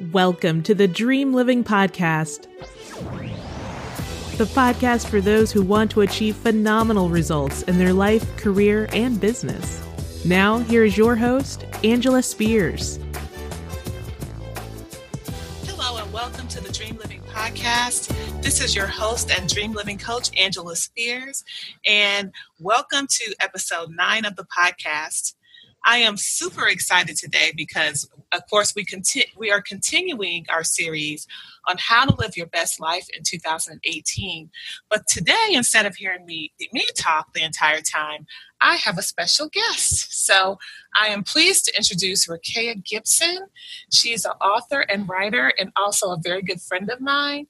Welcome to the Dream Living Podcast, the podcast for those who want to achieve phenomenal results in their life, career, and business. Now, here is your host, Angela Spears. Hello, and welcome to the Dream Living Podcast. This is your host and Dream Living Coach, Angela Spears, and welcome to episode nine of the podcast. I am super excited today because, of course, we conti- we are continuing our series on how to live your best life in 2018. But today, instead of hearing me me talk the entire time, I have a special guest. So I am pleased to introduce Rakea Gibson. She is an author and writer and also a very good friend of mine.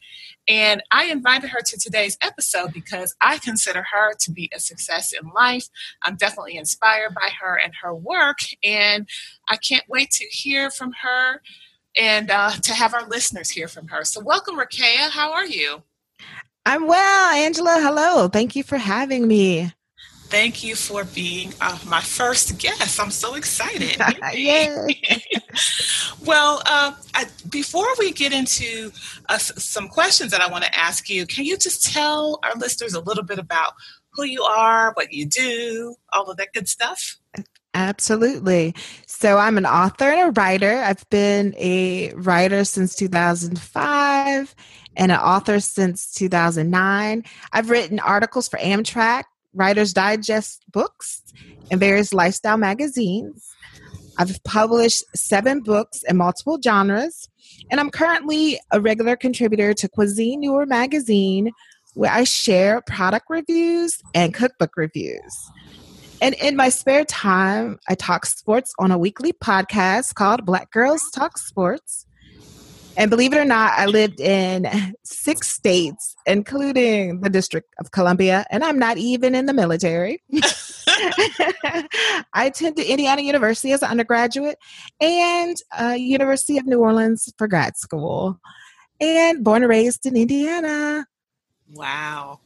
And I invited her to today's episode because I consider her to be a success in life. I'm definitely inspired by her and her work. And I can't wait to hear from her and uh, to have our listeners hear from her. So, welcome, Rakea. How are you? I'm well, Angela. Hello. Thank you for having me. Thank you for being uh, my first guest. I'm so excited. well, uh, I, before we get into uh, some questions that I want to ask you, can you just tell our listeners a little bit about who you are, what you do, all of that good stuff? Absolutely. So, I'm an author and a writer. I've been a writer since 2005 and an author since 2009. I've written articles for Amtrak, Writer's Digest books and various lifestyle magazines. I've published seven books in multiple genres, and I'm currently a regular contributor to Cuisine Noir magazine, where I share product reviews and cookbook reviews. And in my spare time, I talk sports on a weekly podcast called Black Girls Talk Sports. And believe it or not, I lived in six states, including the District of Columbia, and I'm not even in the military. I attended Indiana University as an undergraduate and uh, University of New Orleans for grad school, and born and raised in Indiana. Wow.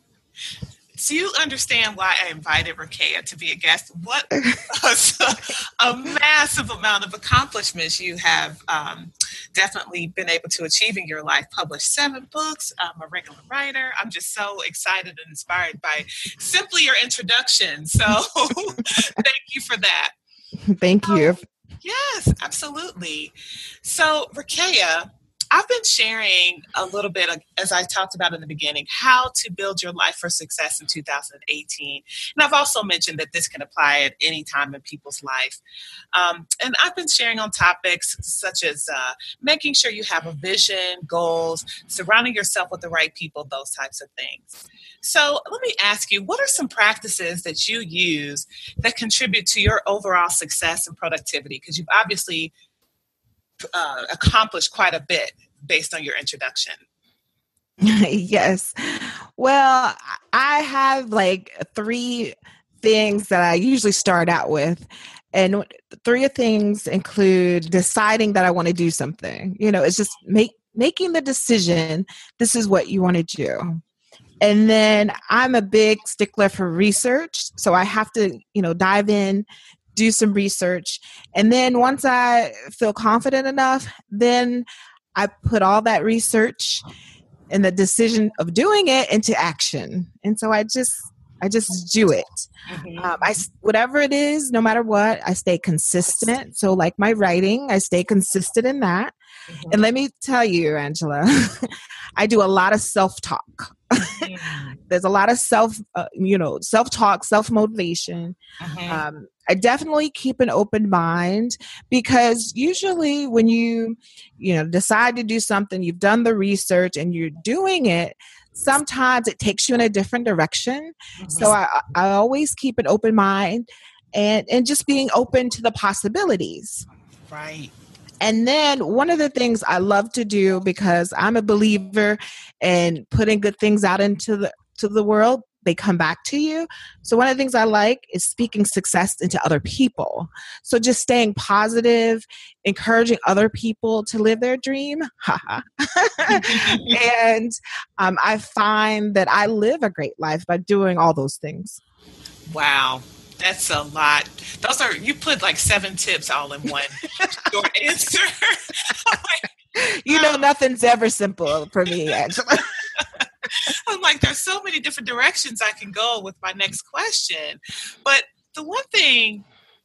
So you understand why I invited Rakea to be a guest. What a, massive amount of accomplishments you have um, definitely been able to achieve in your life. Published seven books. I'm a regular writer. I'm just so excited and inspired by simply your introduction. So thank you for that. Thank you. Um, yes, absolutely. So Rakea, I've been sharing a little bit, as I talked about in the beginning, how to build your life for success in 2018. And I've also mentioned that this can apply at any time in people's life. Um, and I've been sharing on topics such as uh, making sure you have a vision, goals, surrounding yourself with the right people, those types of things. So let me ask you, what are some practices that you use that contribute to your overall success and productivity? Because you've obviously uh, accomplished quite a bit based on your introduction. yes. Well, I have like three things that I usually start out with. And three things include deciding that I want to do something. You know, it's just make making the decision this is what you want to do. And then I'm a big stickler for research. So I have to, you know, dive in, do some research. And then once I feel confident enough, then I put all that research and the decision of doing it into action. And so I just I just do it. Mm-hmm. Um, I whatever it is, no matter what, I stay consistent. So like my writing, I stay consistent in that. Mm-hmm. And let me tell you, Angela, I do a lot of self talk. Mm-hmm. There's a lot of self, uh, you know, self talk, self motivation. Mm-hmm. Um, I definitely keep an open mind because usually when you, you know, decide to do something, you've done the research and you're doing it, sometimes it takes you in a different direction. Mm-hmm. So I, I always keep an open mind and, and just being open to the possibilities. Right. And then one of the things I love to do because I'm a believer in putting good things out into the to the world they come back to you. So one of the things I like is speaking success into other people. So just staying positive, encouraging other people to live their dream. and um, I find that I live a great life by doing all those things. Wow. That's a lot. Those are you put like seven tips all in one short answer. You know nothing's ever simple for me, Angela. I'm like, there's so many different directions I can go with my next question. But the one thing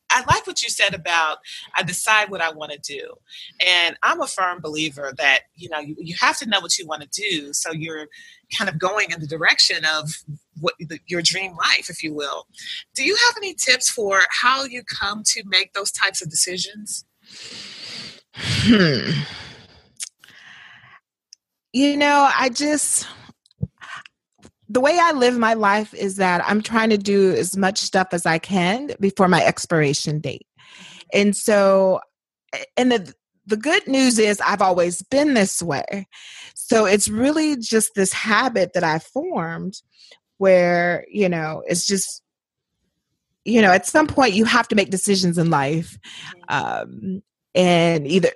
I like what you said about I decide what I want to do. And I'm a firm believer that, you know, you, you have to know what you want to do. So you're kind of going in the direction of what the, your dream life, if you will. Do you have any tips for how you come to make those types of decisions? Hmm. You know, I just the way I live my life is that I'm trying to do as much stuff as I can before my expiration date. And so, and the, the good news is I've always been this way. So it's really just this habit that I formed where, you know, it's just, you know, at some point you have to make decisions in life. Um, and either,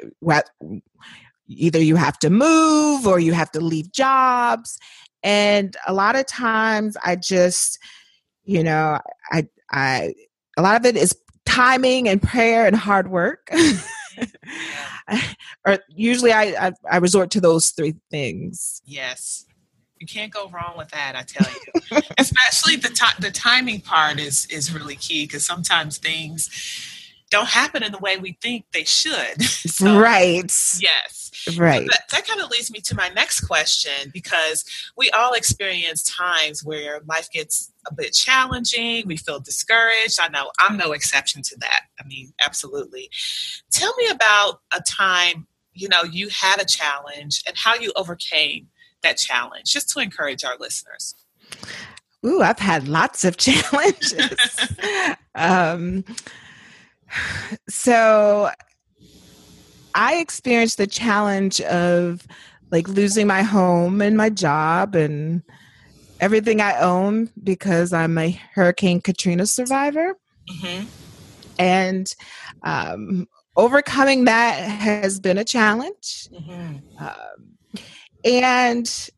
either you have to move or you have to leave jobs and a lot of times I just, you know, I, I, a lot of it is timing and prayer and hard work. or usually I, I, I resort to those three things. Yes. You can't go wrong with that, I tell you. Especially the t- the timing part is is really key because sometimes things don't happen in the way we think they should. so, right. Yes. Right. So that, that kind of leads me to my next question because we all experience times where life gets a bit challenging. We feel discouraged. I know I'm no exception to that. I mean, absolutely. Tell me about a time, you know, you had a challenge and how you overcame that challenge, just to encourage our listeners. Ooh, I've had lots of challenges. um, so I experienced the challenge of like losing my home and my job and everything I own because I'm a Hurricane Katrina survivor. Mm-hmm. And um, overcoming that has been a challenge. Mm-hmm. Um, and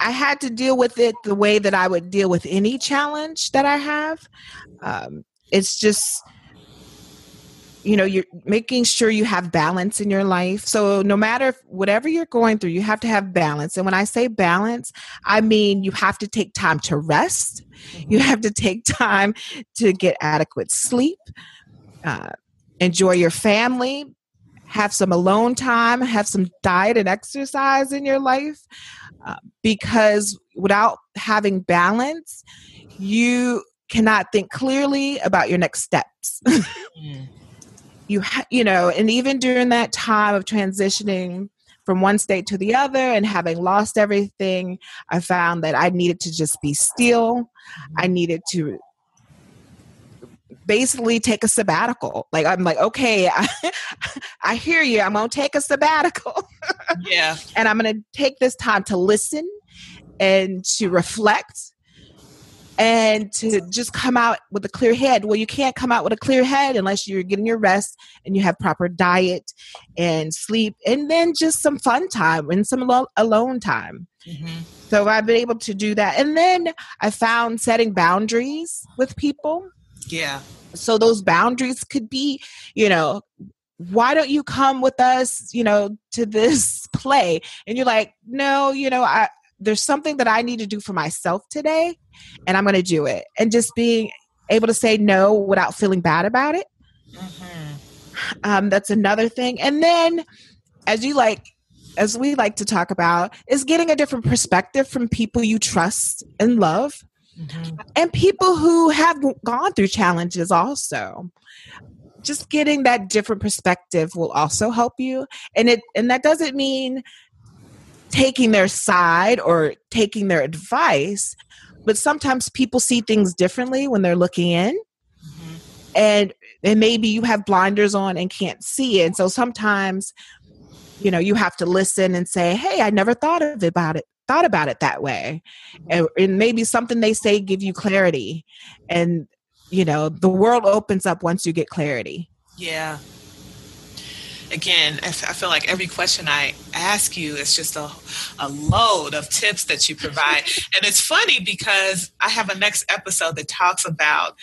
I had to deal with it the way that I would deal with any challenge that I have. Um, it's just you know you're making sure you have balance in your life so no matter whatever you're going through you have to have balance and when i say balance i mean you have to take time to rest mm-hmm. you have to take time to get adequate sleep uh, enjoy your family have some alone time have some diet and exercise in your life uh, because without having balance you cannot think clearly about your next steps. Mm. You ha- you know and even during that time of transitioning from one state to the other and having lost everything i found that i needed to just be still. I needed to basically take a sabbatical like i'm like okay i, I hear you i'm gonna take a sabbatical yeah and i'm gonna take this time to listen and to reflect and to just come out with a clear head. Well, you can't come out with a clear head unless you're getting your rest and you have proper diet and sleep, and then just some fun time and some alone time. Mm-hmm. So I've been able to do that. And then I found setting boundaries with people. Yeah. So those boundaries could be, you know, why don't you come with us, you know, to this play? And you're like, no, you know, I, there's something that I need to do for myself today, and I'm going to do it. And just being able to say no without feeling bad about it. Mm-hmm. Um, that's another thing. And then, as you like, as we like to talk about, is getting a different perspective from people you trust and love. Mm-hmm. And people who have gone through challenges also just getting that different perspective will also help you and it and that doesn't mean taking their side or taking their advice, but sometimes people see things differently when they're looking in. Mm-hmm. And and maybe you have blinders on and can't see it. And so sometimes, you know, you have to listen and say, Hey, I never thought of it about it, thought about it that way. Mm-hmm. And, and maybe something they say give you clarity. And, you know, the world opens up once you get clarity. Yeah again, I feel like every question I ask you is just a, a load of tips that you provide. and it's funny because I have a next episode that talks about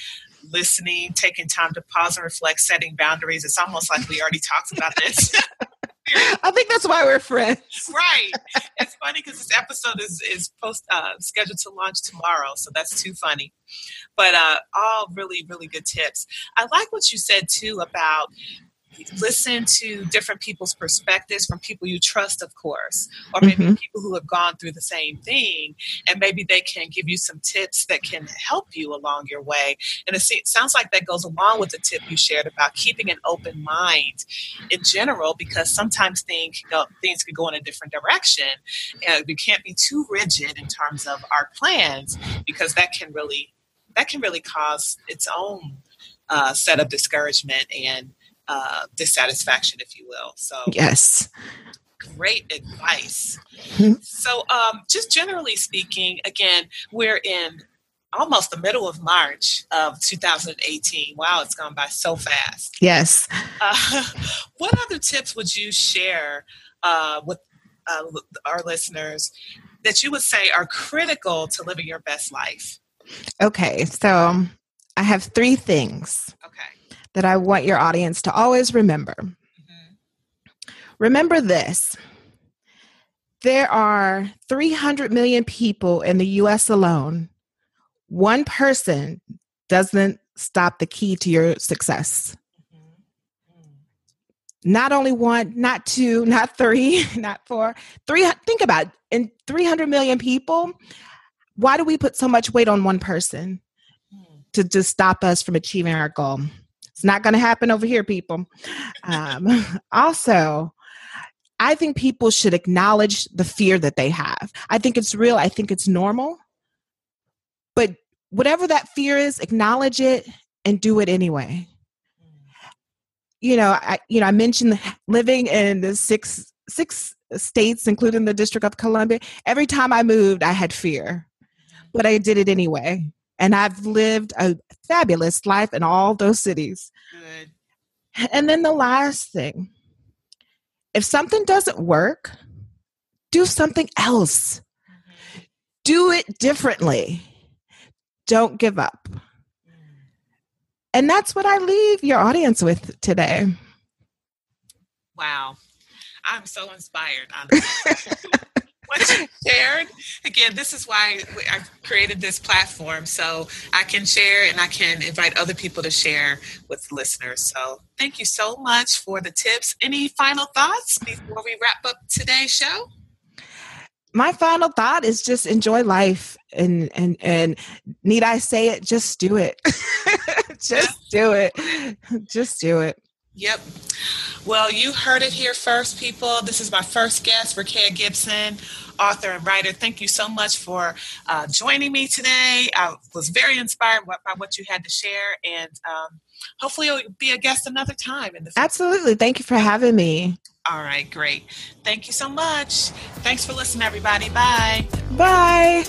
listening, taking time to pause and reflect, setting boundaries. It's almost like we already talked about this I think that's why we're friends. Right. It's funny because this episode is is post uh, scheduled to launch tomorrow, so that's too funny. But uh, all really, really good tips. I like what you said too about listen to different people's perspectives from people you trust, of course, or maybe mm-hmm. people who have gone through the same thing, and maybe they can give you some tips that can help you along your way. And it sounds like that goes along with the tip you shared about keeping an open mind in general, because sometimes things go, things can go in a different direction, and we can't be too rigid in terms of our plans, because that can really that can really cause its own uh, set of discouragement and uh, dissatisfaction, if you will. So, yes, great advice. Mm-hmm. So, um, just generally speaking, again, we're in almost the middle of March of 2018. Wow, it's gone by so fast. Yes. Uh, what other tips would you share uh, with uh, our listeners that you would say are critical to living your best life? Okay, so I have three things. Okay that I want your audience to always remember. Mm-hmm. Remember this there are 300 million people in the US alone. One person doesn't stop the key to your success. Mm-hmm. Not only one, not two, not three, not four, three. Think about it. in 300 million people, why do we put so much weight on one person hmm. to just stop us from achieving our goal? It's not going to happen over here, people. Um, also, I think people should acknowledge the fear that they have. I think it's real. I think it's normal. But whatever that fear is, acknowledge it and do it anyway. You know, I you know I mentioned living in the six six states, including the District of Columbia. Every time I moved, I had fear, but I did it anyway and I've lived a fabulous life in all those cities. Good. And then the last thing if something doesn't work, do something else. Mm-hmm. Do it differently. Don't give up. Mm. And that's what I leave your audience with today. Wow. I'm so inspired. what you shared. Again, this is why I've created this platform so I can share and I can invite other people to share with listeners. So thank you so much for the tips. Any final thoughts before we wrap up today's show? my final thought is just enjoy life and and and need i say it just do it just do it just do it Yep. Well, you heard it here first, people. This is my first guest, Rakea Gibson, author and writer. Thank you so much for uh, joining me today. I was very inspired by what you had to share, and um, hopefully, you'll be a guest another time. In the future. Absolutely. Thank you for having me. All right, great. Thank you so much. Thanks for listening, everybody. Bye. Bye.